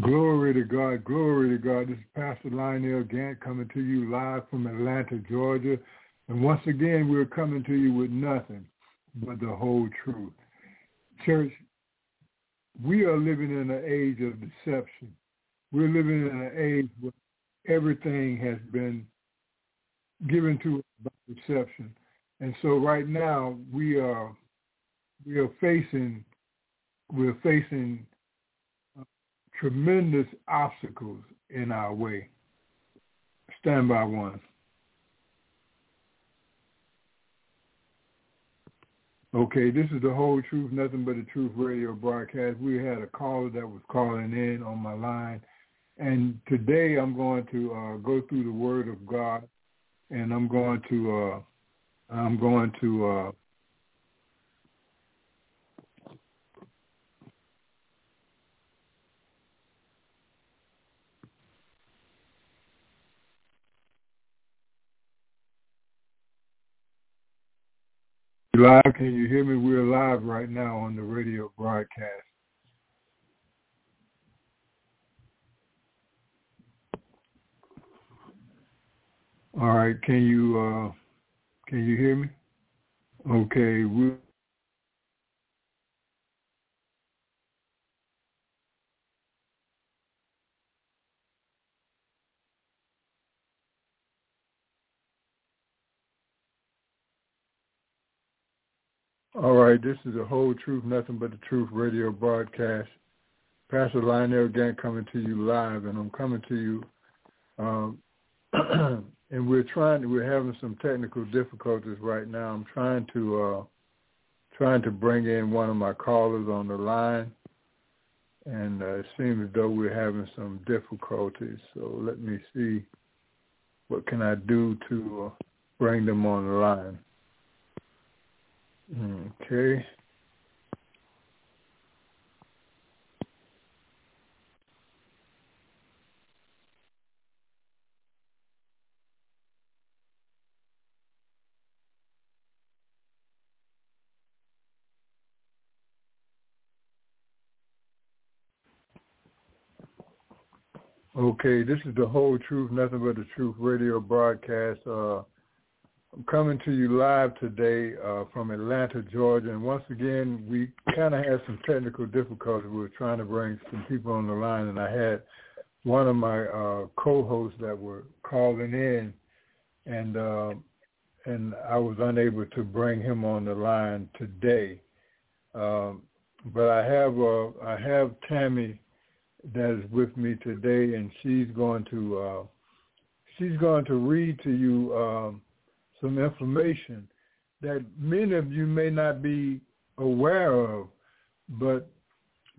Glory to God, glory to God. This is Pastor Lionel Gantt coming to you live from Atlanta, Georgia. And once again, we're coming to you with nothing but the whole truth. Church, we are living in an age of deception. We're living in an age where everything has been given to us by deception. And so right now we are we are facing we're facing tremendous obstacles in our way. Stand by one. Okay, this is the whole truth, nothing but the truth radio broadcast. We had a caller that was calling in on my line, and today I'm going to uh, go through the Word of God, and I'm going to uh, I'm going to live. Can you hear me? We're live right now on the radio broadcast. All right. Can you uh, can you hear me? Okay. We All right, this is the whole truth, nothing but the truth radio broadcast. Pastor Lionel Gantt coming to you live, and I'm coming to you, um, and we're trying. We're having some technical difficulties right now. I'm trying to uh, trying to bring in one of my callers on the line, and uh, it seems as though we're having some difficulties. So let me see what can I do to uh, bring them on the line. Okay. Okay, this is the whole truth, nothing but the truth radio broadcast. Uh, I'm coming to you live today uh, from Atlanta, Georgia, and once again, we kind of had some technical difficulties. We were trying to bring some people on the line, and I had one of my uh, co-hosts that were calling in, and uh, and I was unable to bring him on the line today. Um, but I have uh, I have Tammy that is with me today, and she's going to uh, she's going to read to you. Um, some information that many of you may not be aware of, but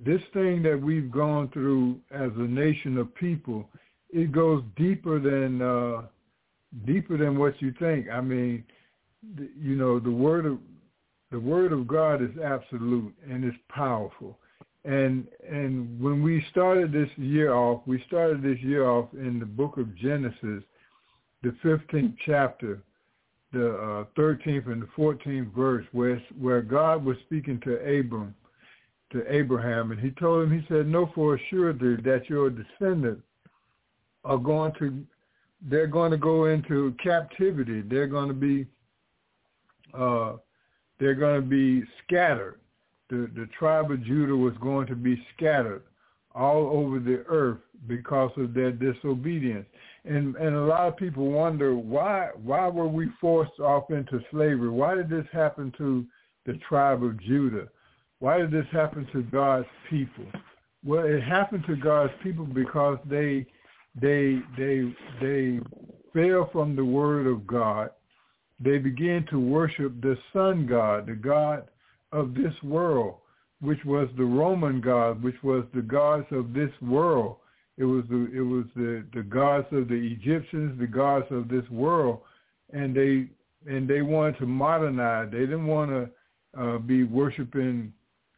this thing that we've gone through as a nation of people, it goes deeper than uh, deeper than what you think. I mean, the, you know, the word of the word of God is absolute and it's powerful. And and when we started this year off, we started this year off in the book of Genesis, the 15th chapter, the uh, 13th and the 14th verse where where God was speaking to Abram, to Abraham, and he told him, he said, know for assuredly that your descendants are going to, they're going to go into captivity. They're going to be, uh, they're going to be scattered. The, the tribe of Judah was going to be scattered all over the earth because of their disobedience and and a lot of people wonder why why were we forced off into slavery? Why did this happen to the tribe of Judah? Why did this happen to God's people? Well, it happened to God's people because they they they they fell from the word of God. They began to worship the sun god, the god of this world, which was the Roman god, which was the gods of this world. It was the it was the the gods of the Egyptians, the gods of this world, and they and they wanted to modernize. They didn't want to uh, be worshiping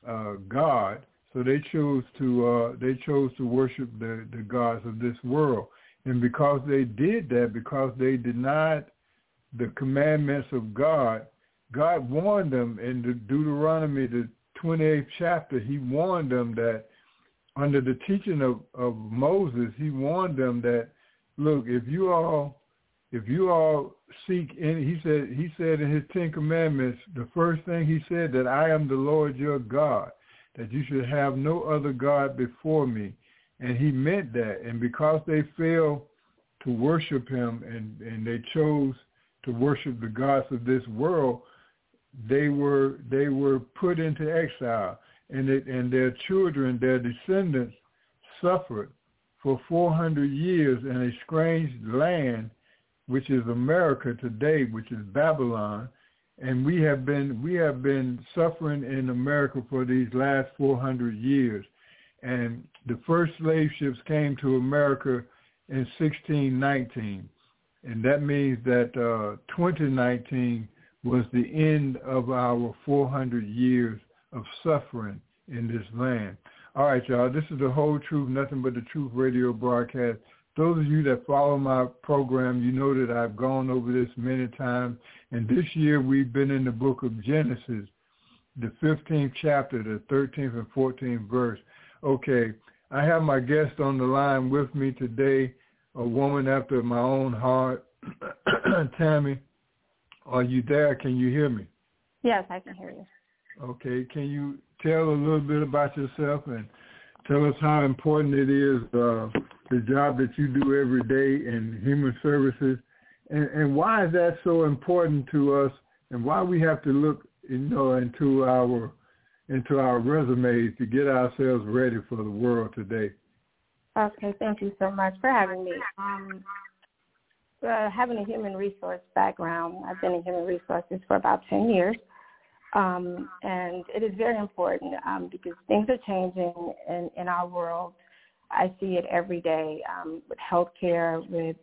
uh, God, so they chose to uh, they chose to worship the the gods of this world. And because they did that, because they denied the commandments of God, God warned them in the Deuteronomy, the 28th chapter, he warned them that under the teaching of, of Moses, he warned them that, look, if you all, if you all seek any he said, he said in his Ten Commandments, the first thing he said that I am the Lord your God, that you should have no other God before me. And he meant that. And because they failed to worship him and, and they chose to worship the gods of this world, they were they were put into exile and it, and their children, their descendants suffered for 400 years in a strange land, which is America today, which is Babylon. And we have been we have been suffering in America for these last 400 years. And the first slave ships came to America in 1619. And that means that uh, 2019 was the end of our 400 years of suffering in this land. All right, y'all, this is the whole truth, nothing but the truth radio broadcast. Those of you that follow my program, you know that I've gone over this many times. And this year we've been in the book of Genesis, the 15th chapter, the 13th and 14th verse. Okay, I have my guest on the line with me today, a woman after my own heart, Tammy. Are you there? Can you hear me? Yes, I can hear you. Okay. Can you tell a little bit about yourself and tell us how important it is uh, the job that you do every day in human services, and, and why is that so important to us, and why we have to look, you know, into our into our resumes to get ourselves ready for the world today. Okay, thank you so much for having me. Um, uh, having a human resource background, I've been in human resources for about 10 years. Um, and it is very important um, because things are changing in, in our world. I see it every day um, with healthcare, with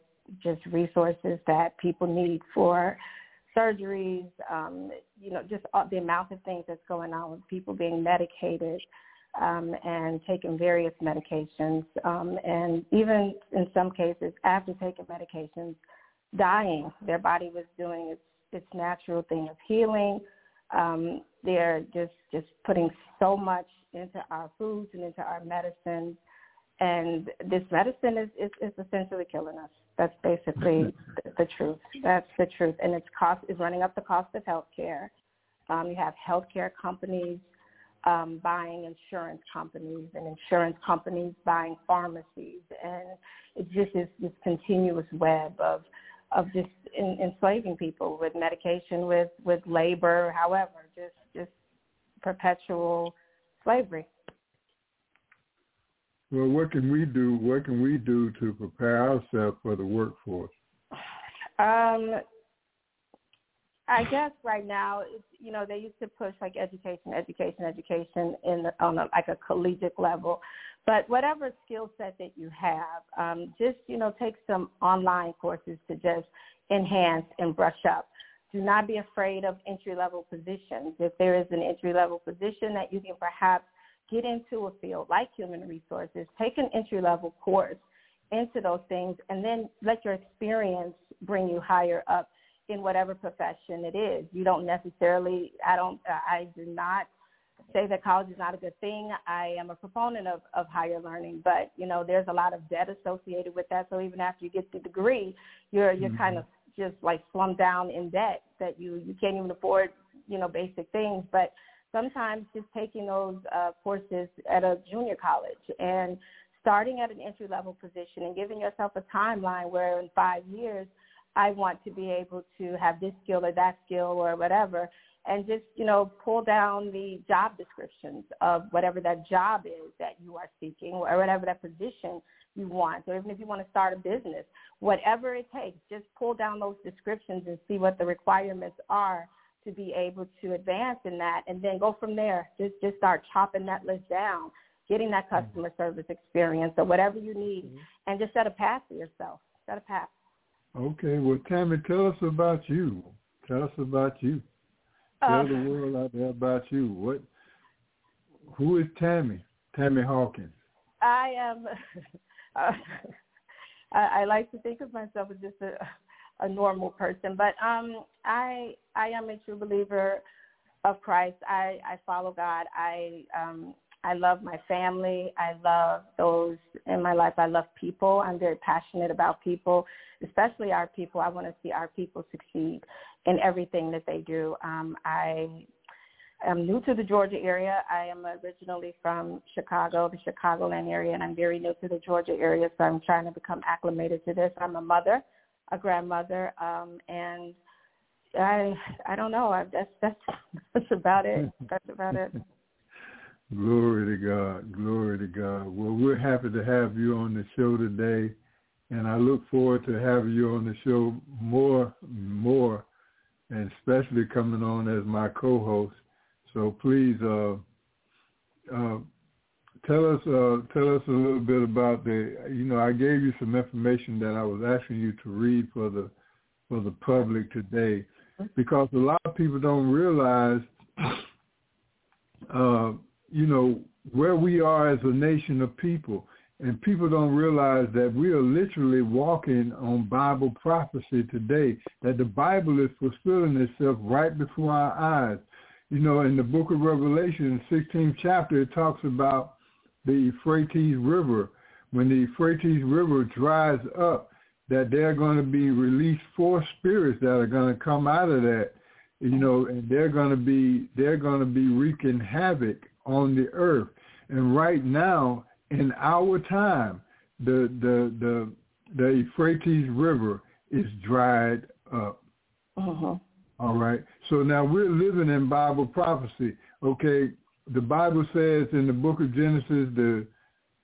just resources that people need for surgeries, um, you know, just all, the amount of things that's going on with people being medicated um, and taking various medications, um, and even in some cases after taking medications, dying. Their body was doing its its natural thing of healing um, they're just just putting so much into our foods and into our medicines, and this medicine is is, is essentially killing us. That's basically the, the truth. That's the truth, and its cost is running up the cost of healthcare. Um, you have healthcare companies um, buying insurance companies, and insurance companies buying pharmacies, and it just is this continuous web of of just in, enslaving people with medication, with with labor, however, just just perpetual slavery. Well, what can we do? What can we do to prepare ourselves for the workforce? Um, I guess right now, it's, you know, they used to push like education, education, education in the, on a, like a collegiate level. But whatever skill set that you have, um, just you know, take some online courses to just enhance and brush up. Do not be afraid of entry level positions. If there is an entry level position that you can perhaps get into a field like human resources, take an entry level course into those things, and then let your experience bring you higher up in whatever profession it is. You don't necessarily, I don't, I do not say that college is not a good thing. I am a proponent of, of higher learning, but you know, there's a lot of debt associated with that. So even after you get the degree, you're you're mm-hmm. kind of just like slumped down in debt that you you can't even afford, you know, basic things. But sometimes just taking those uh, courses at a junior college and starting at an entry level position and giving yourself a timeline where in five years I want to be able to have this skill or that skill or whatever and just, you know, pull down the job descriptions of whatever that job is that you are seeking or whatever that position you want, or even if you want to start a business, whatever it takes, just pull down those descriptions and see what the requirements are to be able to advance in that and then go from there. Just just start chopping that list down, getting that mm-hmm. customer service experience or whatever you need mm-hmm. and just set a path for yourself. Set a path. Okay, well, Tammy, tell us about you. Tell us about you. Tell Uh, the world out there about you. What? Who is Tammy? Tammy Hawkins. I am. Uh, I, I like to think of myself as just a, a normal person, but um, I I am a true believer of Christ. I I follow God. I um I love my family. I love those in my life. I love people. I'm very passionate about people, especially our people. I want to see our people succeed in everything that they do. Um, I I'm new to the Georgia area. I am originally from Chicago, the Chicagoland area, and I'm very new to the Georgia area, so I'm trying to become acclimated to this. I'm a mother, a grandmother, um, and I I don't know. I, that's that's that's about it. That's about it. Glory to God. Glory to God. Well, we're happy to have you on the show today, and I look forward to having you on the show more, more, and especially coming on as my co-host. So please, uh, uh, tell us, uh, tell us a little bit about the. You know, I gave you some information that I was asking you to read for the for the public today, because a lot of people don't realize. Uh, you know, where we are as a nation of people. And people don't realize that we are literally walking on Bible prophecy today, that the Bible is fulfilling itself right before our eyes. You know, in the book of Revelation, 16th chapter, it talks about the Euphrates River. When the Euphrates River dries up, that there are going to be released four spirits that are going to come out of that, you know, and they're going to be they're going to be wreaking havoc on the earth. And right now, in our time, the the the the Euphrates River is dried up. Uh-huh. All right. So now we're living in Bible prophecy. Okay. The Bible says in the book of Genesis, the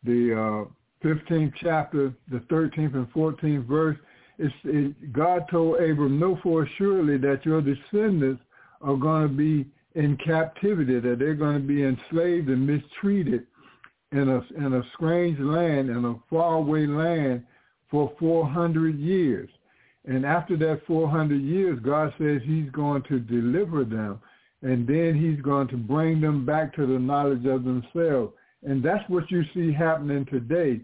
the uh, 15th chapter, the 13th and 14th verse, it's, it, God told Abram, know for surely that your descendants are going to be in captivity, that they're going to be enslaved and mistreated in a in a strange land, in a faraway land for 400 years. And after that 400 years, God says he's going to deliver them, and then he's going to bring them back to the knowledge of themselves. And that's what you see happening today.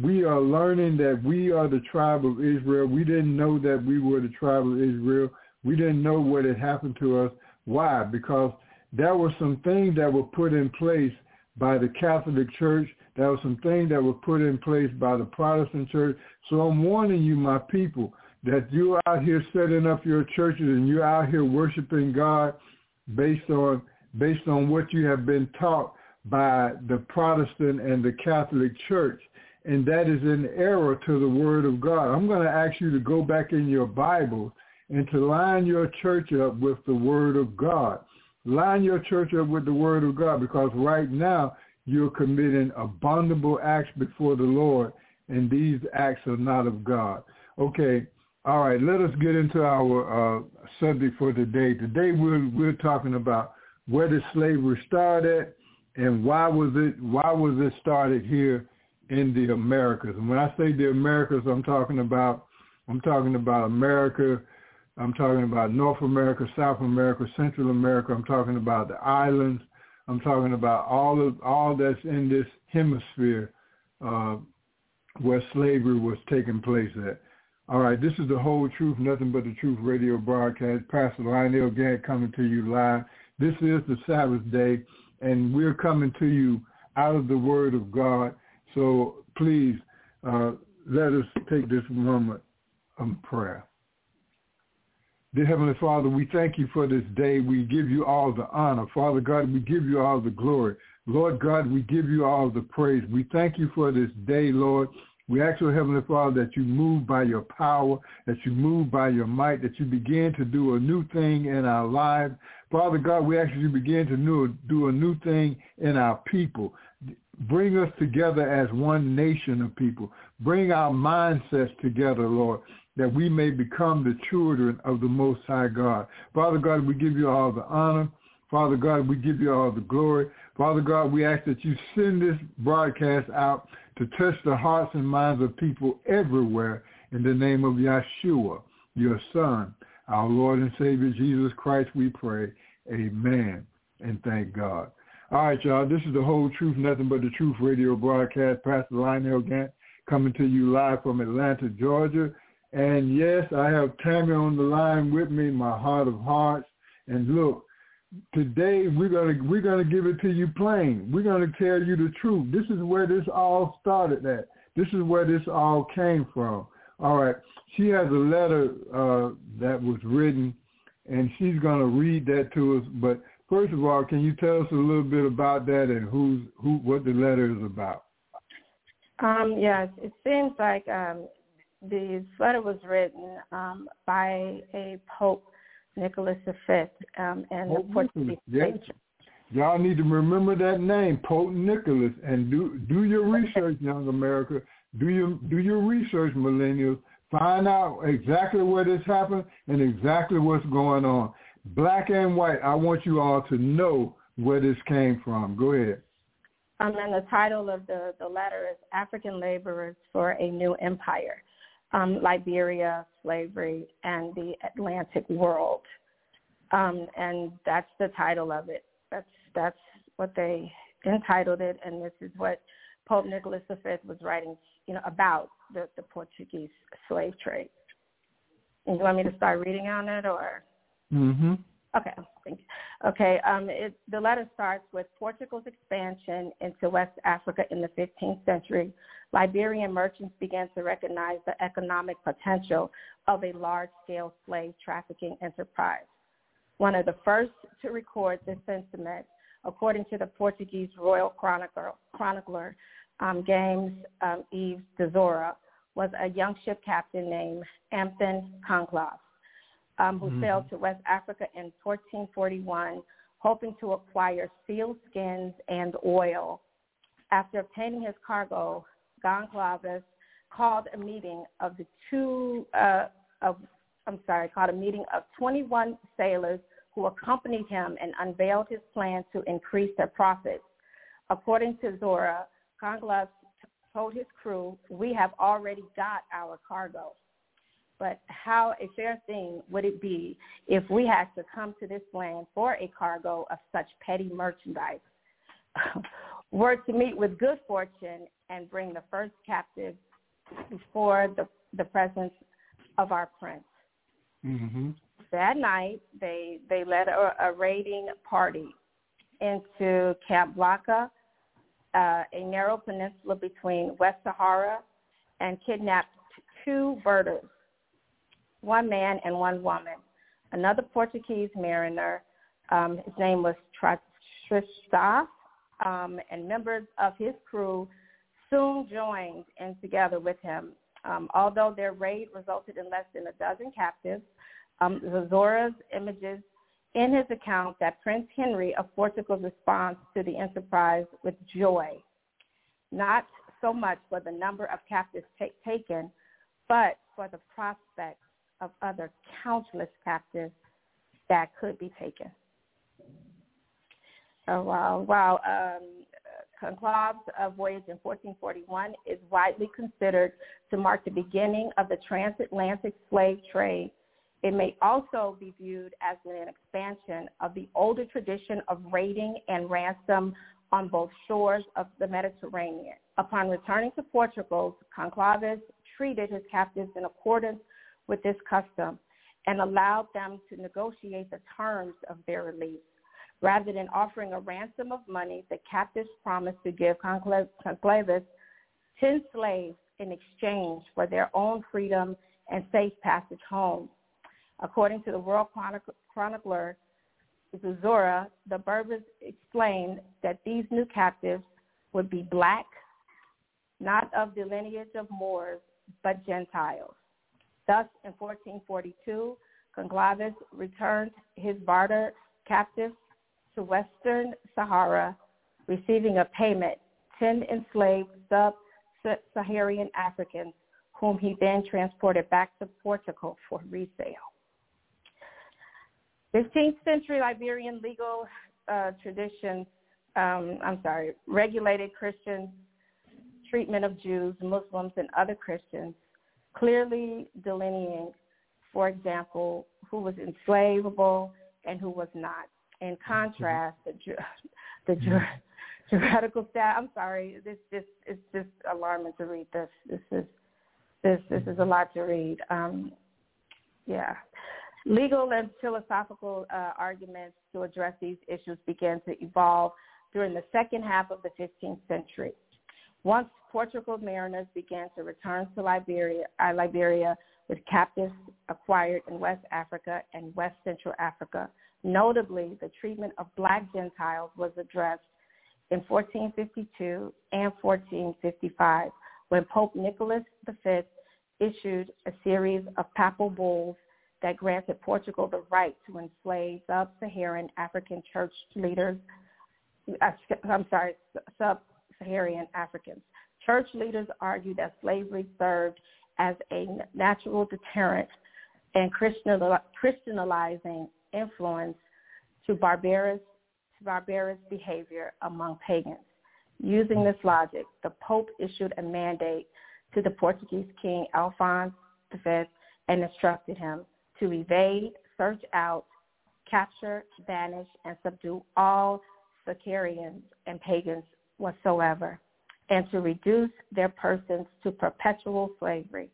We are learning that we are the tribe of Israel. We didn't know that we were the tribe of Israel. We didn't know what had happened to us. Why? Because there were some things that were put in place by the Catholic Church. There were some things that were put in place by the Protestant Church. So I'm warning you, my people, that you're out here setting up your churches and you're out here worshiping God based on based on what you have been taught by the Protestant and the Catholic Church. And that is an error to the Word of God. I'm going to ask you to go back in your Bible and to line your church up with the Word of God. Line your church up with the Word of God because right now you're committing abominable acts before the Lord, and these acts are not of God. Okay, all right, let us get into our uh, subject for today. Today we're, we're talking about where did slavery start at and why was it why was it started here in the Americas. And when I say the Americas, I'm talking about I'm talking about America, I'm talking about North America, South America, Central America. I'm talking about the islands. I'm talking about all of all that's in this hemisphere uh, where slavery was taking place at. All right, this is the whole truth, nothing but the truth radio broadcast. Pastor Lionel Gantt coming to you live. This is the Sabbath day, and we're coming to you out of the Word of God. So please uh, let us take this moment of prayer. Dear Heavenly Father, we thank you for this day. We give you all the honor. Father God, we give you all the glory. Lord God, we give you all the praise. We thank you for this day, Lord. We ask, your Heavenly Father, that you move by your power, that you move by your might, that you begin to do a new thing in our lives. Father God, we ask you begin to do a new thing in our people. Bring us together as one nation of people. Bring our mindsets together, Lord. That we may become the children of the Most High God. Father God, we give you all the honor. Father God, we give you all the glory. Father God, we ask that you send this broadcast out to touch the hearts and minds of people everywhere in the name of Yeshua, your Son, our Lord and Savior Jesus Christ, we pray. Amen. And thank God. All right, y'all. This is the whole truth, nothing but the truth radio broadcast. Pastor Lionel Gantt coming to you live from Atlanta, Georgia. And yes, I have Tammy on the line with me, my heart of hearts. And look, today we're gonna we're gonna give it to you plain. We're gonna tell you the truth. This is where this all started at. This is where this all came from. All right. She has a letter uh, that was written, and she's gonna read that to us. But first of all, can you tell us a little bit about that and who's who what the letter is about? Um, yes, it seems like um, this letter was written um, by a Pope Nicholas V um, and Pope the Portuguese Nicholas, yes. Y'all need to remember that name, Pope Nicholas, and do do your research, young America. Do your do your research, millennials. Find out exactly where this happened and exactly what's going on. Black and white. I want you all to know where this came from. Go ahead. Um, and the title of the, the letter is African Laborers for a New Empire um, Liberia, slavery, and the Atlantic world. Um, and that's the title of it. That's that's what they entitled it, and this is what Pope Nicholas V was writing, you know, about the, the Portuguese slave trade. And you want me to start reading on it, or? Mm-hmm. Okay, thank you. Okay, um, it, the letter starts with Portugal's expansion into West Africa in the 15th century. Liberian merchants began to recognize the economic potential of a large-scale slave trafficking enterprise. One of the first to record this sentiment, according to the Portuguese royal chronicler, chronicler um, James um, Yves de Zora, was a young ship captain named Anthony Conclave um, who mm-hmm. sailed to West Africa in 1441, hoping to acquire seal skins and oil. After obtaining his cargo, Goncalves called a meeting of the two uh, of I'm sorry, called a meeting of 21 sailors who accompanied him and unveiled his plan to increase their profits. According to Zora, Goncalves told his crew, "We have already got our cargo but how a fair thing would it be if we had to come to this land for a cargo of such petty merchandise? Were to meet with good fortune and bring the first captive before the, the presence of our prince. Mm-hmm. That night, they they led a, a raiding party into Camp Blanca, uh, a narrow peninsula between West Sahara, and kidnapped two Berbers one man and one woman. Another Portuguese mariner, um, his name was Tristan, um, and members of his crew soon joined in together with him. Um, although their raid resulted in less than a dozen captives, um, Zora's images in his account that Prince Henry of Portugal responds to the enterprise with joy, not so much for the number of captives t- taken, but for the prospect of other countless captives that could be taken. So while, while um, Conclave's uh, voyage in 1441 is widely considered to mark the beginning of the transatlantic slave trade, it may also be viewed as an expansion of the older tradition of raiding and ransom on both shores of the Mediterranean. Upon returning to Portugal, Conclaves treated his captives in accordance with this custom and allowed them to negotiate the terms of their release. Rather than offering a ransom of money, the captives promised to give Conclaves 10 slaves in exchange for their own freedom and safe passage home. According to the World Chronicler, Zora, the Berbers explained that these new captives would be black, not of the lineage of Moors, but Gentiles. Thus, in 1442, Conclaves returned his barter captives to Western Sahara, receiving a payment 10 enslaved sub-Saharan Africans whom he then transported back to Portugal for resale. 15th century Liberian legal uh, traditions, um, I'm sorry, regulated Christian treatment of Jews, Muslims, and other Christians, clearly delineating, for example, who was enslavable and who was not. In contrast, the, ju- the ju- juridical staff. I'm sorry, this this is just alarming to read this. This is this this is a lot to read. Um, yeah. Legal and philosophical uh, arguments to address these issues began to evolve during the second half of the 15th century. Once Portugal mariners began to return to Liberia, uh, Liberia with captives acquired in West Africa and West Central Africa, notably the treatment of black Gentiles was addressed in 1452 and 1455 when Pope Nicholas V issued a series of papal bulls that granted Portugal the right to enslave sub-Saharan African church leaders, uh, I'm sorry, sub-Saharan Africans. Church leaders argued that slavery served as a natural deterrent and Christianizing influence to barbarous, to barbarous behavior among pagans. Using this logic, the Pope issued a mandate to the Portuguese king Alphonse V and instructed him to evade, search out, capture, banish, and subdue all Sicarians and pagans whatsoever, and to reduce their persons to perpetual slavery,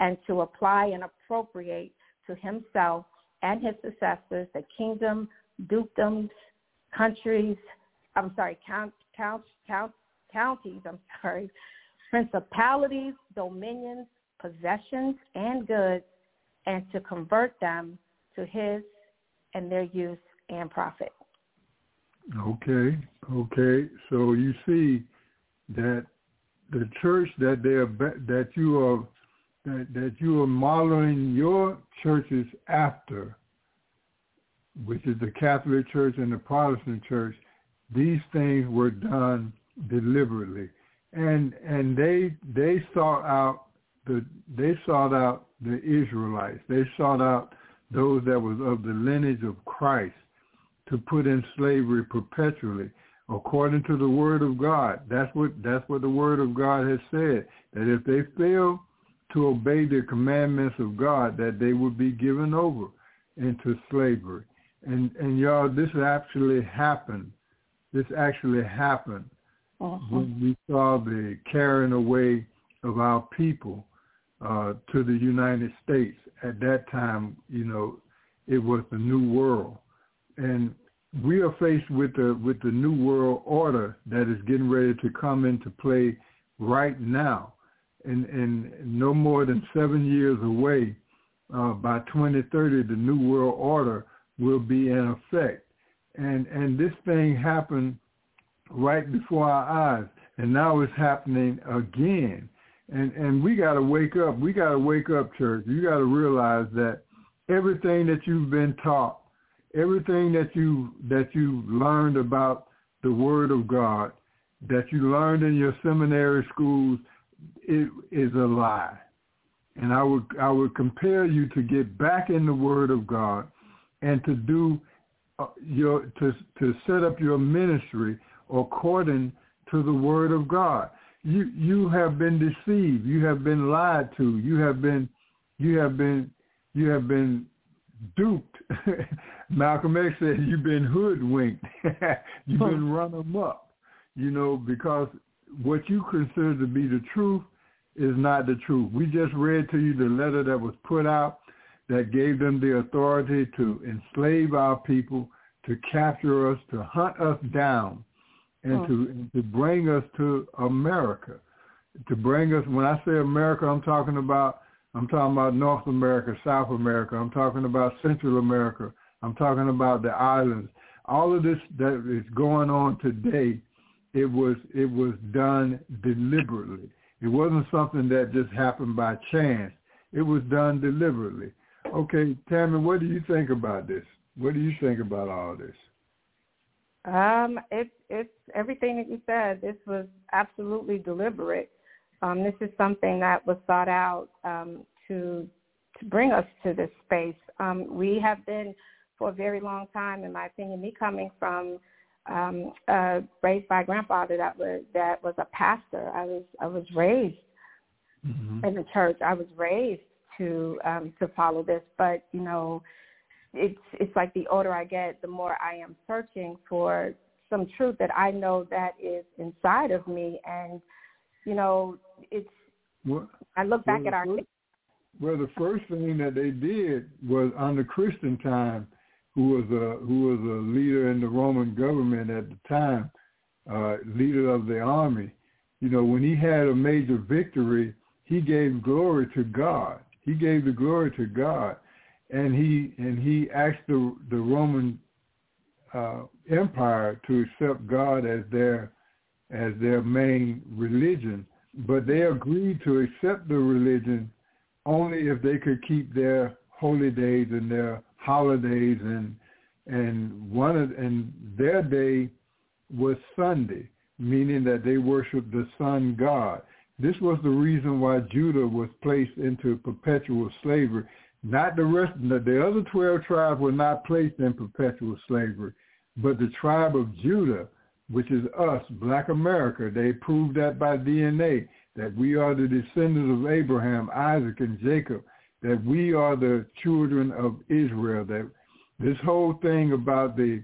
and to apply and appropriate to himself and his successors the kingdom, dukedoms, countries, I'm sorry, count, count, count, counties, I'm sorry, principalities, dominions, possessions, and goods and to convert them to his and their use and profit. Okay, okay. So you see that the church that they are that you are that, that you are modeling your churches after, which is the Catholic Church and the Protestant Church, these things were done deliberately, and and they they sought out the they sought out the Israelites. They sought out those that was of the lineage of Christ to put in slavery perpetually according to the word of God. That's what that's what the word of God has said. That if they fail to obey the commandments of God, that they would be given over into slavery. And and y'all, this actually happened. This actually happened uh-huh. when we saw the carrying away of our people uh, to the United States. At that time, you know, it was the new world, and we are faced with the with the new world order that is getting ready to come into play right now, and and no more than seven years away. Uh, by 2030, the new world order will be in effect, and and this thing happened right before our eyes, and now it's happening again and and we got to wake up. We got to wake up, church. You got to realize that everything that you've been taught, everything that you that you learned about the Word of God, that you learned in your seminary schools, it is a lie. And I would I would compare you to get back in the Word of God and to do uh, your to to set up your ministry according to the Word of God you you have been deceived. You have been lied to. You have been you have been you have been duped. Malcolm X said you've been hoodwinked. you've been run amok. You know because what you consider to be the truth is not the truth. We just read to you the letter that was put out that gave them the authority to enslave our people, to capture us, to hunt us down and oh. to and to bring us to America. To bring us when I say America I'm talking about I'm talking about North America, South America, I'm talking about Central America, I'm talking about the islands. All of this that is going on today, it was it was done deliberately. It wasn't something that just happened by chance. It was done deliberately. Okay, Tammy, what do you think about this? What do you think about all this? Um, it's it's everything that you said. This was absolutely deliberate. Um, this is something that was thought out um, to to bring us to this space. Um, we have been for a very long time, in my opinion, me coming from um, uh, raised by a grandfather that was that was a pastor. I was I was raised Mm-hmm. in the church. I was raised to um, to follow this, but you know, it's it's like the older I get, the more I am searching for some truth that I know that is inside of me, and you know, it's. Well, I look back well, at our the first, well, the first thing that they did was under Constantine, who was a who was a leader in the Roman government at the time, uh, leader of the army. You know, when he had a major victory, he gave glory to God. He gave the glory to God, and he and he asked the the Roman uh, Empire to accept God as their as their main religion, but they agreed to accept the religion only if they could keep their holy days and their holidays and and one of and their day was Sunday, meaning that they worshiped the sun god. This was the reason why Judah was placed into perpetual slavery. Not the rest, the, the other 12 tribes were not placed in perpetual slavery, but the tribe of Judah, which is us, black America, they proved that by DNA, that we are the descendants of Abraham, Isaac, and Jacob, that we are the children of Israel, that this whole thing about the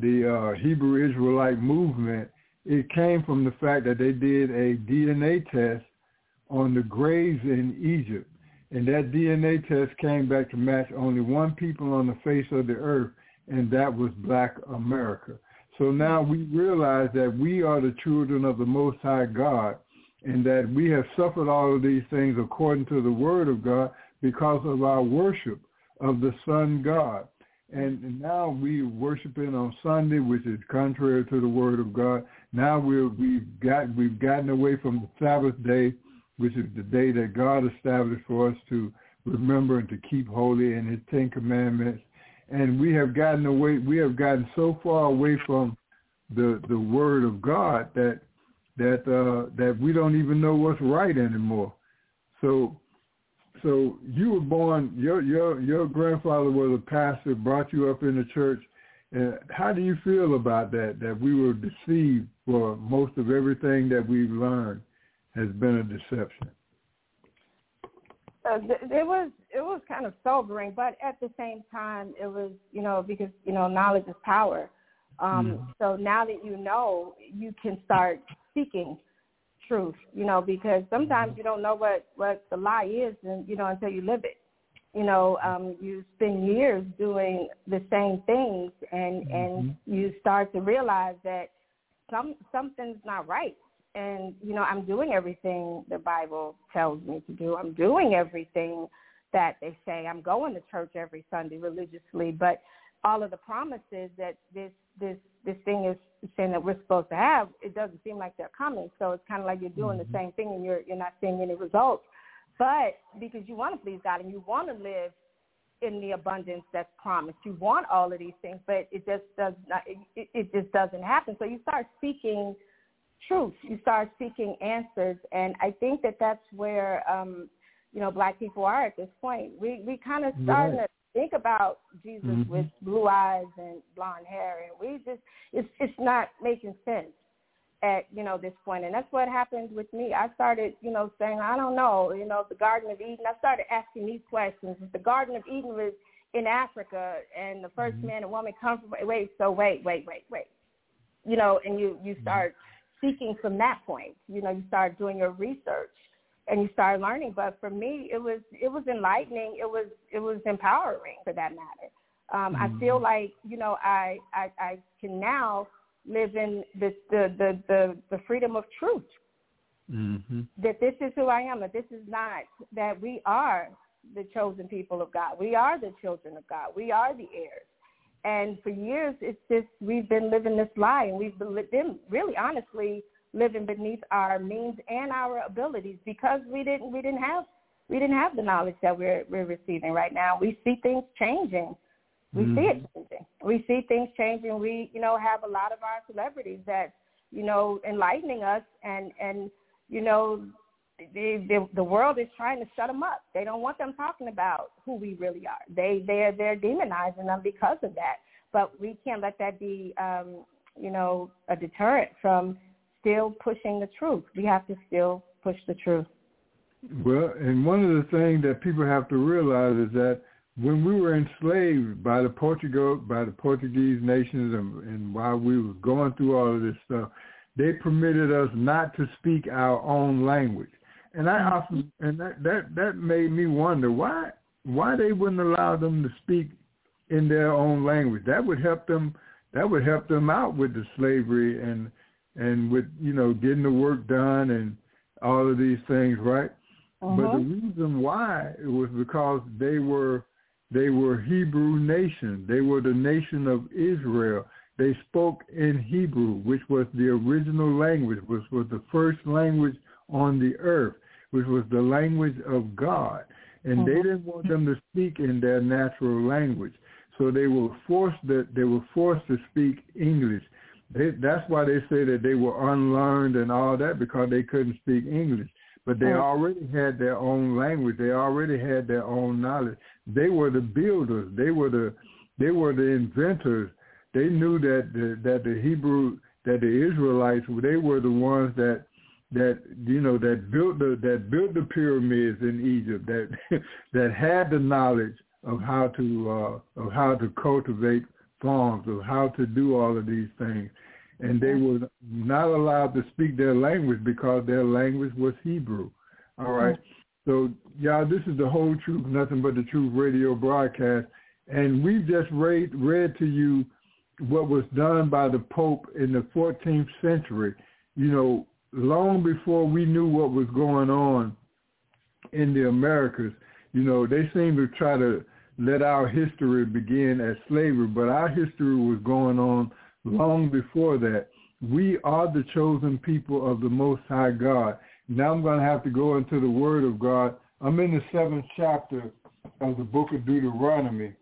the uh, Hebrew Israelite movement, it came from the fact that they did a DNA test on the graves in Egypt. And that DNA test came back to match only one people on the face of the earth, and that was black America. So now we realize that we are the children of the Most High God, and that we have suffered all of these things according to the Word of God because of our worship of the Sun God. And, and now we worshiping on Sunday, which is contrary to the Word of God. Now we're, we've got we've gotten away from the Sabbath day, which is the day that God established for us to remember and to keep holy in His Ten Commandments. And we have gotten away. We have gotten so far away from the the Word of God that that uh, that we don't even know what's right anymore. So so you were born. Your your your grandfather was a pastor, brought you up in the church. And how do you feel about that? That we were deceived for most of everything that we've learned has been a deception. uh, was it was kind of sobering, but at the same time, it was you know because you know knowledge is power. Um, Mhm. So now that you know, you can start seeking truth. You know, because sometimes you don't know what what the lie is, and you know until you live it. You know, um, you spend years doing the same things, and and you start to realize that some something's not right and you know i'm doing everything the bible tells me to do i'm doing everything that they say i'm going to church every sunday religiously but all of the promises that this this this thing is saying that we're supposed to have it doesn't seem like they're coming. So it's kind of like you're doing the same thing and you're you're not seeing any results. But because you want to please god and you want to live in the abundance that's promised you want all of these things but it just does not it, it just doesn't happen. So you start seeking truth. You start seeking answers, and I think that that's where um, you know black people are at this point. We we kind of starting Right. to think about Jesus Mhm. with blue eyes and blonde hair, and we just it's it's not making sense at you know this point, and that's what happened with me. I started you know saying I don't know, you know, the Garden of Eden. I started asking these questions. If the Garden of Eden was in Africa, and the 1st man and woman come from wait, so wait, wait, wait, wait, you know, and you you start seeking from that point. You know, you start doing your research and you start learning. But for me, it was it was enlightening. It was it was empowering for that matter. Um, I feel like you know I, I I can now live in the the the the, the freedom of truth Mm-hmm. that this is who I am, that this is not, that we are the chosen people of God. We are the children of God. We are the heirs. And for years, it's just, we've been living this lie and we've been really honestly living beneath our means and our abilities because we didn't, we didn't have, we didn't have the knowledge that we're, we're receiving right now. We see things changing. We see it changing. We see things changing. We, you know, have a lot of our celebrities that, you know, enlightening us and, and, you know, the, the the world is trying to shut them up. They don't want them talking about who we really are. They they're they're demonizing them because of that. But we can't let that be um, you know a deterrent from still pushing the truth. We have to still push the truth. Well, and one of the things that people have to realize is that when we were enslaved by the Portugal by the Portuguese nations and, and while we were going through all of this stuff, they permitted us not to speak our own language. And I mm-hmm. often and that that that made me wonder why why they wouldn't allow them to speak in their own language. That would help them that would help them out with the slavery and and with you know getting the work done and all of these things, right? Uh-huh. But the reason why it was because they were they were Hebrew nation. They were the nation of Israel. They spoke in Hebrew, which was the original language, which was the first language on the earth, which was the language of God. And they Mhm. didn't want them to speak in their natural language. So they were forced that they were forced to speak English. They, that's why they say that they were unlearned and all that because they couldn't speak English. But they already had their own language. They already had their own knowledge. They were the builders. They were the they were the inventors. They knew that the, that the Hebrew that the Israelites they were the ones that that you know that built the that built the pyramids in Egypt that that had the knowledge of how to uh, of how to cultivate farms of how to do all of these things and they mm-hmm. were not allowed to speak their language because their language was Hebrew. All right. Mm-hmm. So y'all, this is the whole truth, nothing but the truth radio broadcast, and we've just read read to you what was done by the Pope in the 14th century. You know, long before we knew what was going on in the Americas. You know, they seem to try to let our history begin as slavery, but our history was going on long before that. We are the chosen people of the Most High God. Now I'm going to have to go into the Word of God. I'm in the seventh chapter of the book of Deuteronomy.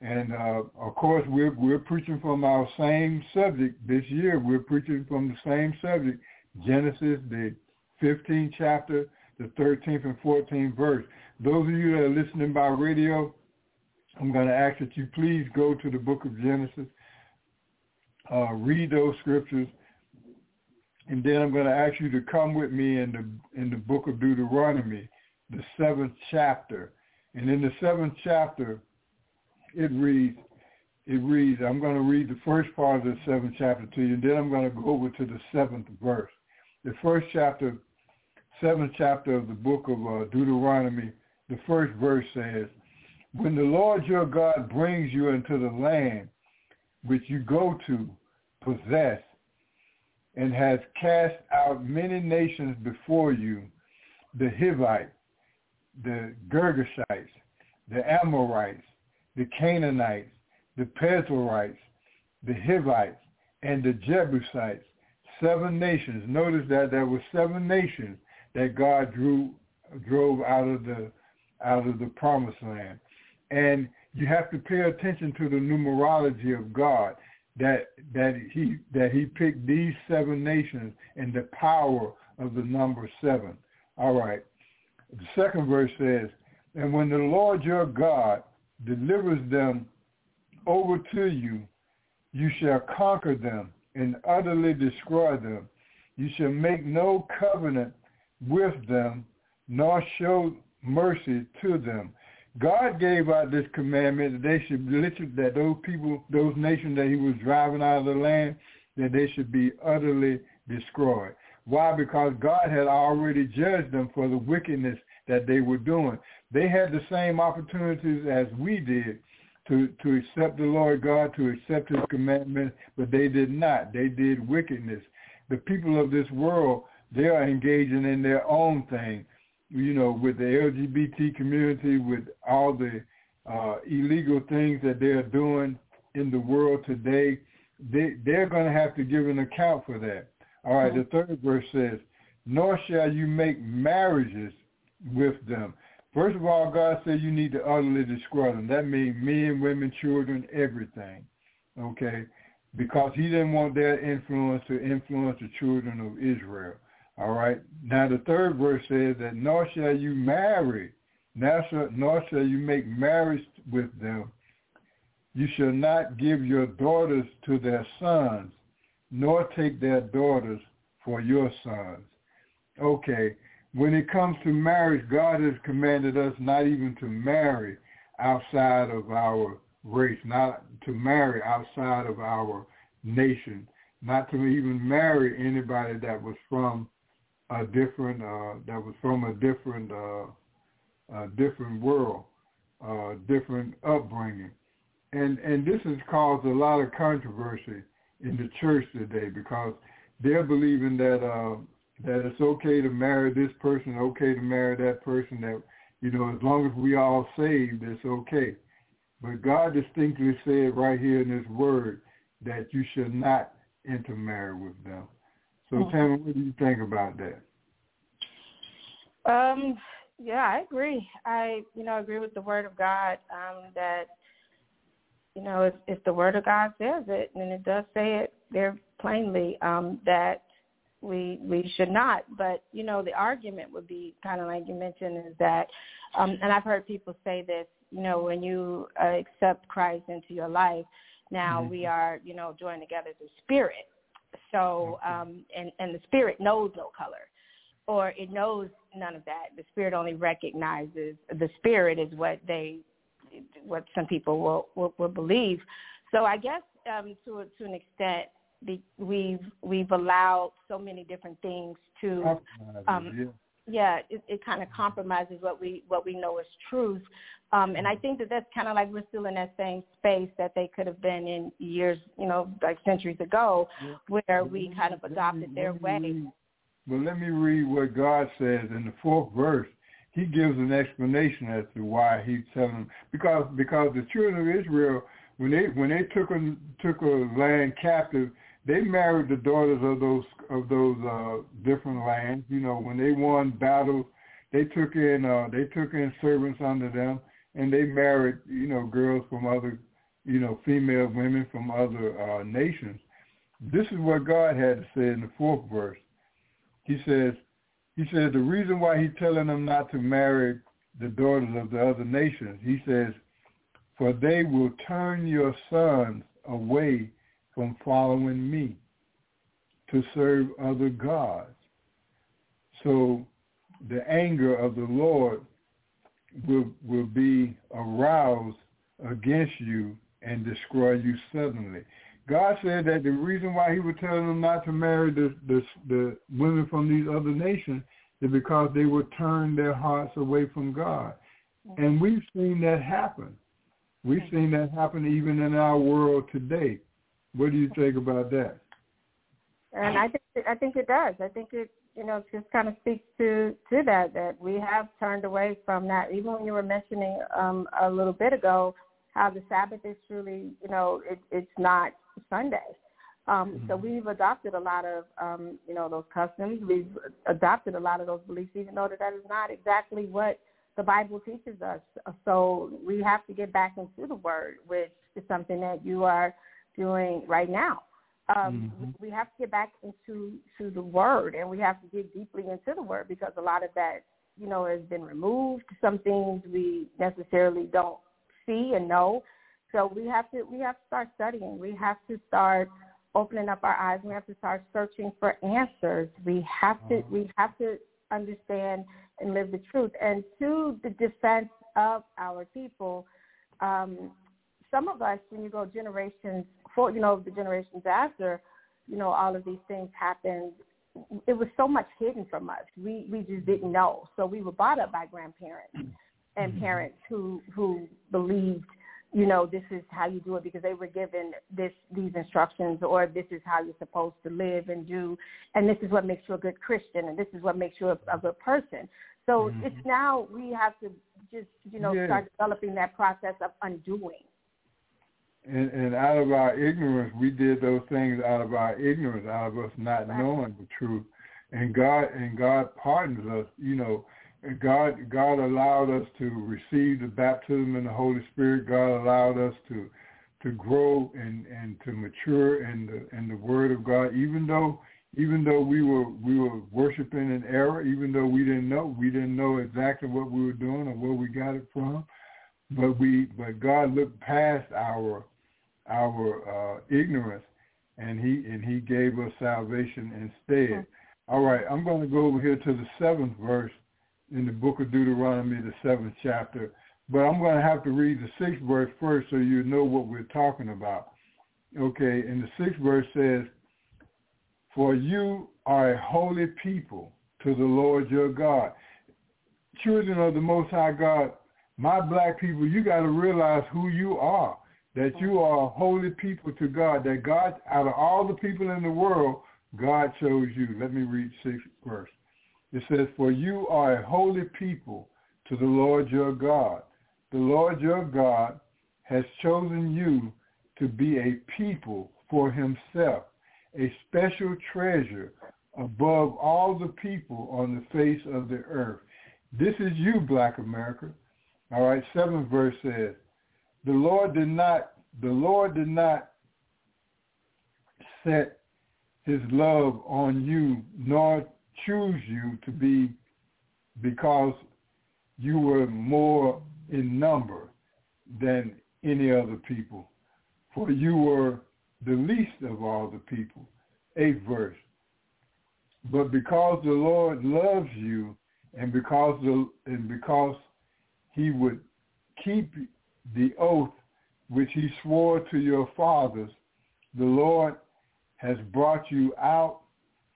And uh, of course, we're, we're preaching from our same subject this year. We're preaching from the same subject, Genesis, the 15th chapter, the 13th and 14th verse. Those of you that are listening by radio, I'm going to ask that you please go to the book of Genesis, uh, read those scriptures, and then I'm going to ask you to come with me in the in the book of Deuteronomy, the seventh chapter. And in the seventh chapter, it reads, it reads, I'm going to read the first part of the seventh chapter to you, and then I'm going to go over to the seventh verse. The first chapter, seventh chapter of the book of uh, Deuteronomy, the first verse says, when the Lord your God brings you into the land which you go to possess and has cast out many nations before you, the Hivites, the Girgashites, the Amorites, the Canaanites, the Perizzites, the Hivites, and the Jebusites, seven nations. Notice that there were seven nations that God drew drove out of the out of the promised land. And you have to pay attention to the numerology of God that that he that he picked these seven nations and the power of the number seven. All right. The second verse says, And when the Lord your God delivers them over to you, you shall conquer them and utterly destroy them. You shall make no covenant with them, nor show mercy to them. God gave out this commandment that they should literally, that those people, those nations that he was driving out of the land, that they should be utterly destroyed. Why? Because God had already judged them for the wickedness that they were doing. They had the same opportunities as we did to, to accept the Lord God, to accept his commandment, but they did not. They did wickedness. The people of this world, they are engaging in their own thing you know, with the LGBT community, with all the uh, illegal things that they're doing in the world today, they, they're going to have to give an account for that. All right, the third verse says, nor shall you make marriages with them. First of all, God said you need to utterly destroy them. That means men, women, children, everything. Okay? Because he didn't want their influence to influence the children of Israel. All right. Now the third verse says that nor shall you marry, nor shall, nor shall you make marriage with them. You shall not give your daughters to their sons, nor take their daughters for your sons. Okay. When it comes to marriage, God has commanded us not even to marry outside of our race, not to marry outside of our nation, not to even marry anybody that was from a different uh, that was from a different uh, uh, different world, uh, different upbringing, and and this has caused a lot of controversy in the church today because they're believing that uh, that it's okay to marry this person, okay to marry that person. That you know, as long as we all saved, it's okay. But God distinctly said right here in His Word that you should not intermarry with them. So, mm-hmm. Tammy, what do you think about that? Um, yeah, I agree. I, you know, agree with the Word of God um, that, you know, if, if the Word of God says it, and it does say it there plainly, um, that we we should not. But you know, the argument would be kind of like you mentioned is that, um, and I've heard people say this. You know, when you uh, accept Christ into your life, now mm-hmm. we are you know joined together through spirit. So um, and and the spirit knows no color, or it knows none of that. The spirit only recognizes the spirit is what they what some people will will, will believe. So I guess um, to a, to an extent be, we've we've allowed so many different things to um, yeah, it, it kind of compromises what we what we know is truth. Um, and I think that that's kind of like we're still in that same space that they could have been in years, you know, like centuries ago, where we kind of adopted their way. Well, let me read what God says in the fourth verse. He gives an explanation as to why he's telling them because because the children of Israel when they when they took a took a land captive, they married the daughters of those of those uh, different lands. You know, when they won battles, they took in uh, they took in servants under them, and they married you know girls from other you know female women from other uh, nations. This is what God had to say in the fourth verse. He says, he says the reason why he's telling them not to marry the daughters of the other nations. He says, for they will turn your sons away from following me to serve other gods. So the anger of the Lord will will be aroused against you and destroy you suddenly. God said that the reason why he was telling them not to marry the, the, the women from these other nations is because they would turn their hearts away from God. And we've seen that happen. We've seen that happen even in our world today. What do you think about that? And I think I think it does. I think it you know just kind of speaks to to that that we have turned away from that. Even when you were mentioning um, a little bit ago how the Sabbath is truly you know it, it's not Sunday. Um, mm-hmm. So we've adopted a lot of um, you know those customs. We've adopted a lot of those beliefs, even though that, that is not exactly what the Bible teaches us. So we have to get back into the Word, which is something that you are doing right now. Um, mm-hmm. We have to get back into to the word, and we have to dig deeply into the word because a lot of that, you know, has been removed. Some things we necessarily don't see and know. So we have to we have to start studying. We have to start opening up our eyes. We have to start searching for answers. We have to we have to understand and live the truth. And to the defense of our people, um, some of us, when you go generations for you know the generations after, you know all of these things happened. It was so much hidden from us. We we just didn't know. So we were brought up by grandparents and mm-hmm. parents who who believed you know this is how you do it because they were given this these instructions or this is how you're supposed to live and do and this is what makes you a good christian and this is what makes you a, a good person so mm-hmm. it's now we have to just you know yeah. start developing that process of undoing and, and out of our ignorance, we did those things out of our ignorance, out of us not right. knowing the truth. And God and God pardons us, you know. God God allowed us to receive the baptism in the Holy Spirit. God allowed us to to grow and, and to mature in the in the Word of God, even though even though we were we were worshiping in error, even though we didn't know we didn't know exactly what we were doing or where we got it from, but we but God looked past our our uh, ignorance and he and he gave us salvation instead. Mm-hmm. All right, I'm going to go over here to the seventh verse in the book of Deuteronomy, the seventh chapter. But I'm going to have to read the sixth verse first so you know what we're talking about. Okay, and the sixth verse says, For you are a holy people to the Lord your God. Children of the Most High God, my black people, you got to realize who you are, that you are a holy people to God, that God, out of all the people in the world, God chose you. Let me read sixth verse. It says, For you are a holy people to the Lord your God. The Lord your God has chosen you to be a people for himself, a special treasure above all the people on the face of the earth. This is you, black America. All right, seventh verse says, the Lord did not, the Lord did not set his love on you, nor choose you to be because you were more in number than any other people, for you were the least of all the people. Eighth verse. But because the Lord loves you, and because the and because He would keep the oath which He swore to your fathers, the Lord has brought you out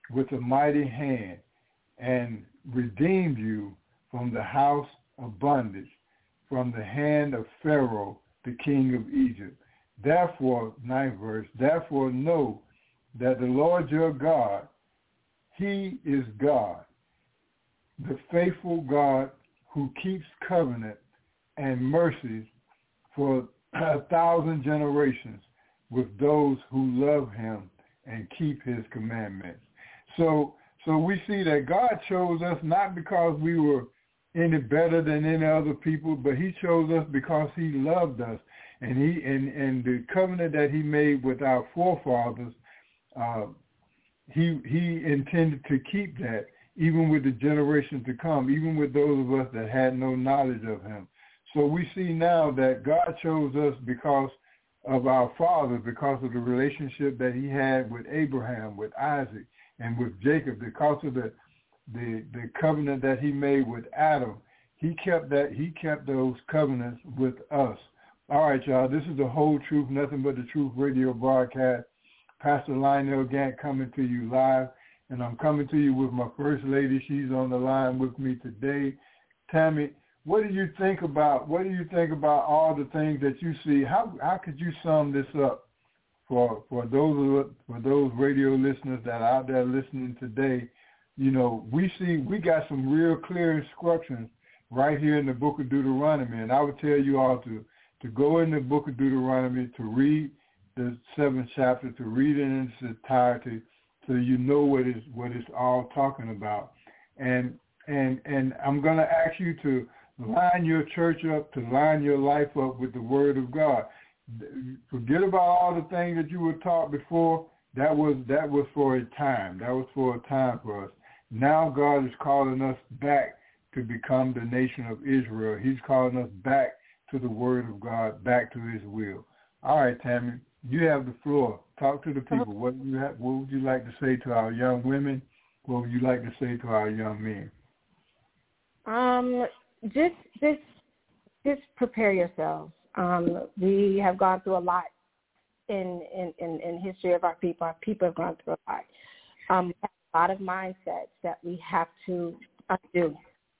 with a mighty hand and redeemed you from the house of bondage, from the hand of Pharaoh, the king of Egypt. Therefore, ninth verse, therefore know that the Lord your God, he is God, the faithful God who keeps covenant and mercies for a thousand generations with those who love him and keep his commandments. So so we see that God chose us not because we were any better than any other people, but he chose us because he loved us. And he and, and the covenant that he made with our forefathers, uh, he he intended to keep that even with the generations to come, even with those of us that had no knowledge of him. So we see now that God chose us because of our fathers, because of the relationship that he had with Abraham, with Isaac, and with Jacob, because of the the the covenant that he made with Adam, he kept that he kept those covenants with us. All right, y'all. This is the whole truth, nothing but the truth radio broadcast. Pastor Lionel Gantt coming to you live, and I'm coming to you with my first lady. She's on the line with me today. Tammy, what do you think about what do you think about all the things that you see? How how could you sum this up for for those for those radio listeners that are out there listening today, you know, we see we got some real clear instructions right here in the book of Deuteronomy, and I would tell you all to to go in the book of Deuteronomy to read the seventh chapter, to read it in its entirety, so you know what is what it's all talking about, and and and I'm to ask you to line your church up, to line your life up with the Word of God forget about all the things that you were taught before. That was that was for a time. That was for a time for us. Now God is calling us back to become the nation of Israel. He's calling us back to the word of God, back to his will. All right, Tammy, you have the floor. Talk to the uh-huh. people. What you have, what would you like to say to our young women? What would you like to say to our young men? Um, just just just prepare yourselves. Um, we have gone through a lot in, in, in, in history of our people. Our people have gone through a lot. Um, a lot of mindsets that we have to undo.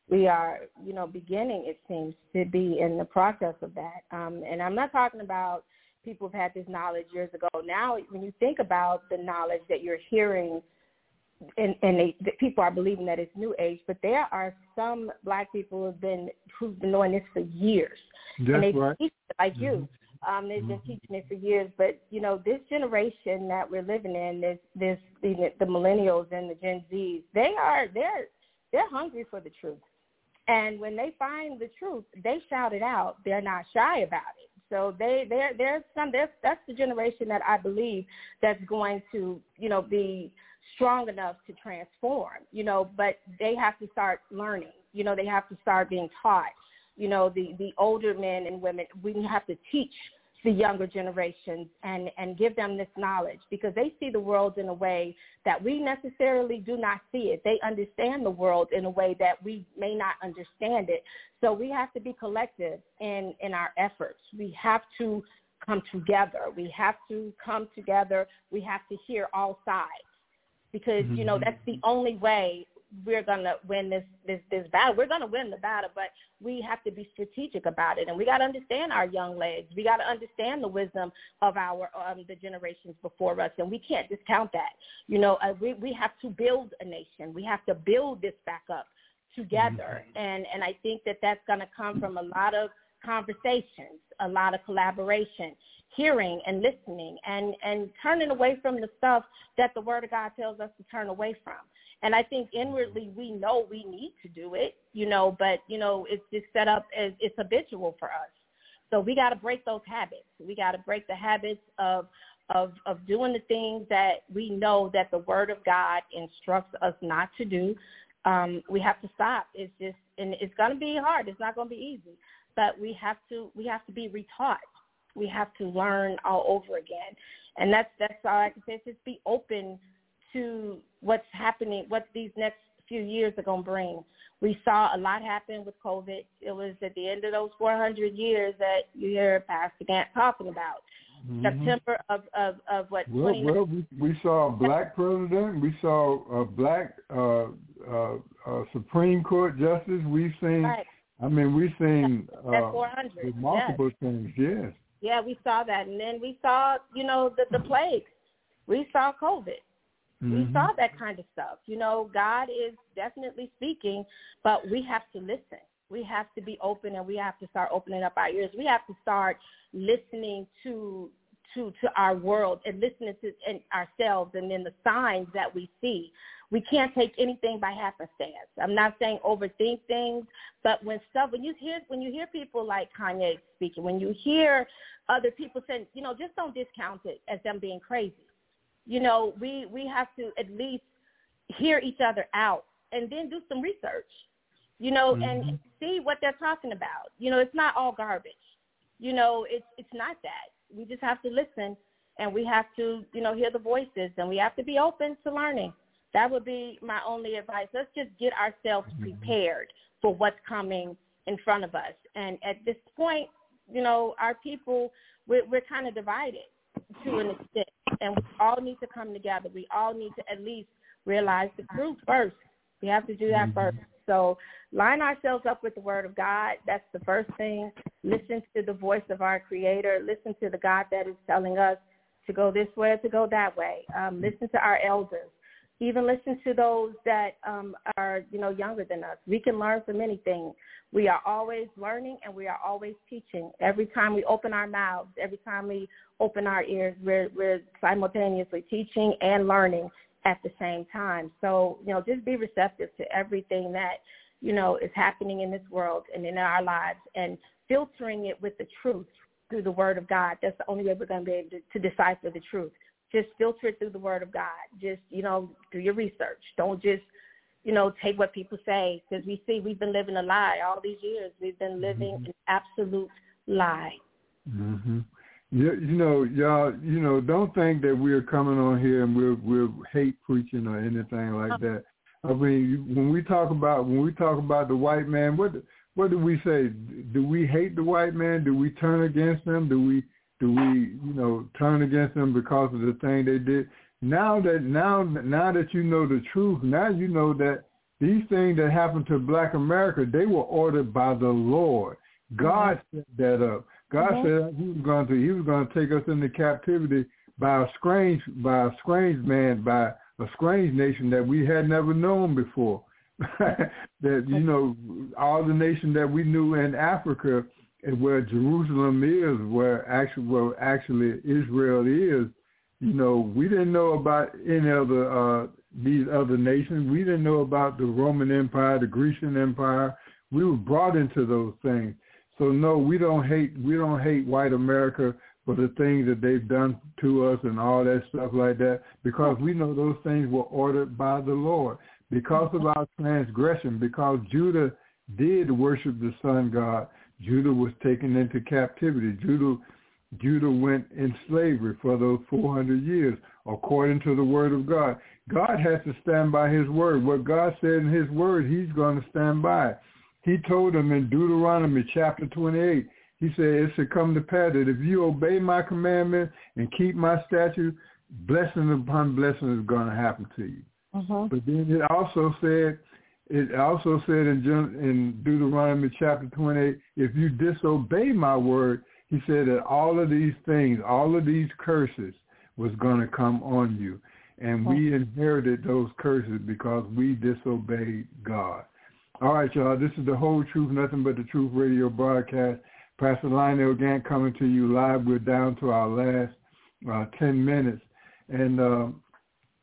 We are, you know, beginning, it seems, to be in the process of that. Um, and I'm not talking about people who've had this knowledge years ago. Now, when you think about the knowledge that you're hearing – and and they, the people are believing that it's new age, but there are some black people who've been who've been knowing this for years, That's and they right. teach it like mm-hmm. you. Um, they've mm-hmm. been teaching it for years, but you know this generation that we're living in, this this the, the millennials and the Gen Zs, they are they're they're hungry for the truth, and when they find the truth, they shout it out. They're not shy about it. So they there there's some there's that's the generation that I believe that's going to you know be strong enough to transform, you know, but they have to start learning. You know, they have to start being taught. You know, the, the older men and women, we have to teach the younger generations and, and give them this knowledge because they see the world in a way that we necessarily do not see it. They understand the world in a way that we may not understand it. So we have to be collective in, in our efforts. We have to come together. We have to come together. We have to hear all sides because, you know, that's the only way we're gonna win this this this battle. We're gonna win the battle, but we have to be strategic about it, and we got to understand our young legs. We got to understand the wisdom of our um, the generations before us, and we can't discount that. You know, uh, we we have to build a nation. We have to build this back up together, and and I think that that's gonna come from a lot of conversations, a lot of collaboration, hearing and listening, and and turning away from the stuff that the Word of God tells us to turn away from. And I think inwardly we know we need to do it, you know, but you know it's just set up as it's habitual for us. So we got to break those habits. We got to break the habits of of of doing the things that we know that the Word of God instructs us not to do. Um, we have to stop. It's just and it's going to be hard. It's not going to be easy, but we have to we have to be retaught. We have to learn all over again, and that's that's all I can say. Is just be open to what's happening, what these next few years are going to bring. We saw a lot happen with COVID. It was at the end of those 400 years that you hear Pastor Gantt talking about. Mhm. September of, of, of what, Well, 20 well, we, we saw a black president. We saw a black uh, uh, uh, Supreme Court justice. We've seen. right, I mean, we've seen uh, 400. Yes. things. Yes. Yeah, we saw that. And then we saw, you know, the, the plague. We saw COVID. We Mhm. saw that kind of stuff. You know, God is definitely speaking, but we have to listen. We have to be open and we have to start opening up our ears. We have to start listening to to to our world and listening to and ourselves and then the signs that we see. We can't take anything by happenstance. I'm not saying overthink things, but when stuff when you hear when you hear people like Kanye speaking, when you hear other people saying, you know, just don't discount it as them being crazy you know, we we have to at least hear each other out and then do some research, you know, and mm-hmm. see what they're talking about. You know, it's not all garbage. You know, it's it's not that. We just have to listen and we have to, you know, hear the voices and we have to be open to learning. That would be my only advice. Let's just get ourselves mm-hmm. prepared for what's coming in front of us. And at this point, you know, our people we're, we're kind of divided to an extent, and we all need to come together. We all need to at least realize the truth first. We have to do that mm-hmm. first. So line ourselves up with the Word of God. That's the first thing. Listen to the voice of our Creator. Listen to the God that is telling us to go this way or to go that way. Um, listen to our elders. Even listen to those that um, are, you know, younger than us. We can learn from anything. We are always learning and we are always teaching. Every time we open our mouths, every time we open our ears, we're, we're simultaneously teaching and learning at the same time. So, you know, just be receptive to everything that, you know, is happening in this world and in our lives and filtering it with the truth through the word of God. That's the only way we're going to be able to, to decipher the truth. Just filter it through the word of God. Just, you know, do your research. Don't just, you know, take what people say because we see we've been living a lie all these years. We've been living an absolute lie. hmm You, you know, y'all, you know, don't think that we're coming on here and we're we're hate preaching or anything like uh-huh. that. I mean, when we talk about when we talk about the white man, what what do we say? Do we hate the white man? Do we turn against them? Do we do we you know turn against them because of the thing they did? Now that now now that you know the truth, now you know that these things that happened to Black America, they were ordered by the Lord. Mm-hmm. God set that up. God Mhm. said he was going to he was going to take us into captivity by a strange by a strange man by a strange nation that we had never known before. that you know all the nation that we knew in Africa and where Jerusalem is, where actually where actually Israel is, you know, we didn't know about any other uh these other nations. We didn't know about the Roman Empire, the Grecian Empire. We were brought into those things. So no, we don't hate we don't hate white America, for the things that they've done to us and all that stuff like that, because we know those things were ordered by the Lord. Because of our transgression, because Judah did worship the sun god, Judah was taken into captivity. Judah Judah went in slavery for those 400 years according to the word of God. God has to stand by his word. What God said in his word, he's going to stand by. He told them in Deuteronomy chapter 28, he said, it should come to pass that if you obey my commandment and keep my statute, blessing upon blessing is going to happen to you. Mm-hmm. But then it also said, it also said in, in Deuteronomy chapter 28, if you disobey my word, he said that all of these things, all of these curses was going to come on you. And we inherited those curses because we disobeyed God. All right, y'all. This is the whole truth, nothing but the truth radio broadcast. Pastor Lionel Gantt coming to you live. We're down to our last uh, 10 minutes. And uh,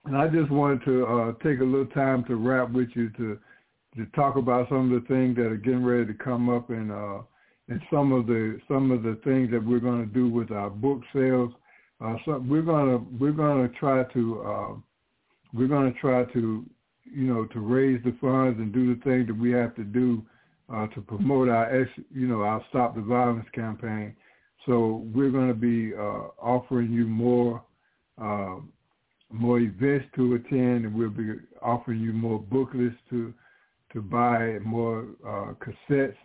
and I just wanted to uh, take a little time to wrap with you to to talk about some of the things that are getting ready to come up and uh, and some of the some of the things that we're going to do with our book sales. Uh, so we're gonna we're gonna try to uh, we're gonna try to you know to raise the funds and do the thing that we have to do uh, to promote our you know our Stop the Violence campaign. So we're going to be uh, offering you more uh, more events to attend, and we'll be offering you more booklets to to buy, more uh, cassettes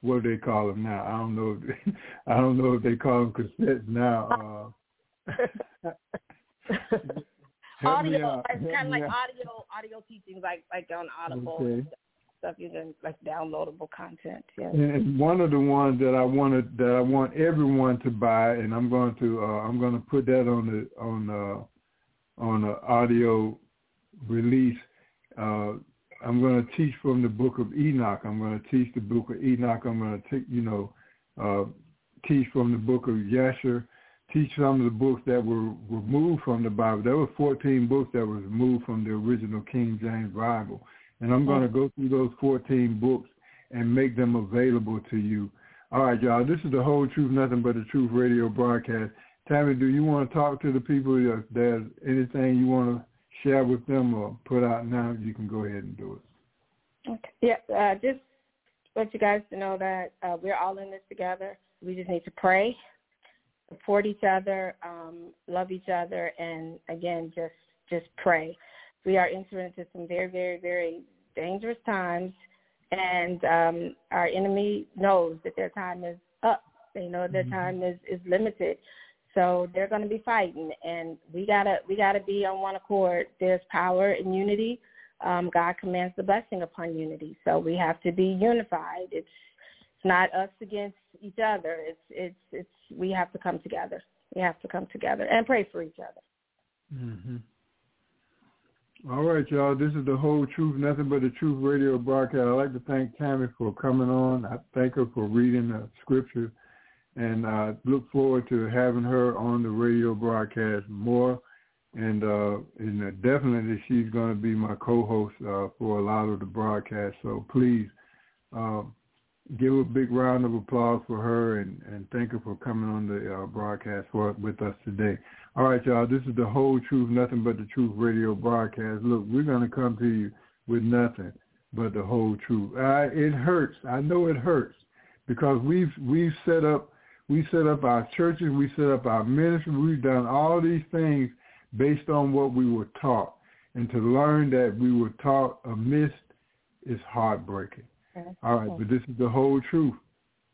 what do they call them now? I don't know. If, I don't know if they call them cassettes now. Uh, audio, it's kind of like audio, audio teaching, like like on Audible okay. stuff. You can like downloadable content. Yeah. And one of the ones that I wanted that I want everyone to buy, and I'm going to uh, I'm going to put that on the on uh, on the audio release. Uh, I'm going to teach from the book of Enoch. I'm going to teach the book of Enoch. I'm going to take, you know, uh, teach from the book of Yasher, teach some of the books that were removed from the Bible. There were 14 books that were removed from the original King James Bible. And I'm going to go through those 14 books and make them available to you. All right, y'all. This is the whole truth, nothing but the truth radio broadcast. Tammy, do you want to talk to the people? If there's anything you want to share with them or put out now, you can go ahead and do it. Okay. Yeah, uh, just want you guys to know that uh, we're all in this together. We just need to pray, support each other, um, love each other, and again, just just pray. We are entering into some very, very, very dangerous times, and um, our enemy knows that their time is up. They know their mm-hmm. time is is limited. So they're going to be fighting, and we gotta we gotta be on one accord. There's power in unity. Um, God commands the blessing upon unity, so we have to be unified. It's it's not us against each other. It's it's it's we have to come together. We have to come together and pray for each other. Mm-hmm. All right, y'all. This is the whole truth, nothing but the truth radio broadcast. I'd like to thank Tammy for coming on. I thank her for reading the scripture and I look forward to having her on the radio broadcast more. And uh, and definitely she's going to be my co-host uh, for a lot of the broadcast. So please uh, give a big round of applause for her and, and thank her for coming on the uh, broadcast for with us today. All right, y'all. This is the whole truth, nothing but the truth radio broadcast. Look, we're going to come to you with nothing but the whole truth. Uh, it hurts. I know it hurts because we've we've set up we set up our churches. We set up our ministry. We've done all these things based on what we were taught. And to learn that we were taught amiss is heartbreaking. All right, but this is the whole truth.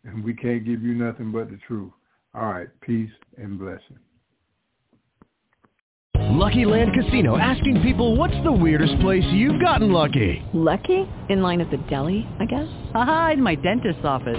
And we can't give you nothing but the truth. All right, peace and blessing. Lucky Land Casino asking people what's the weirdest place you've gotten lucky? Lucky? In line at the deli, I guess? Aha, in my dentist's office.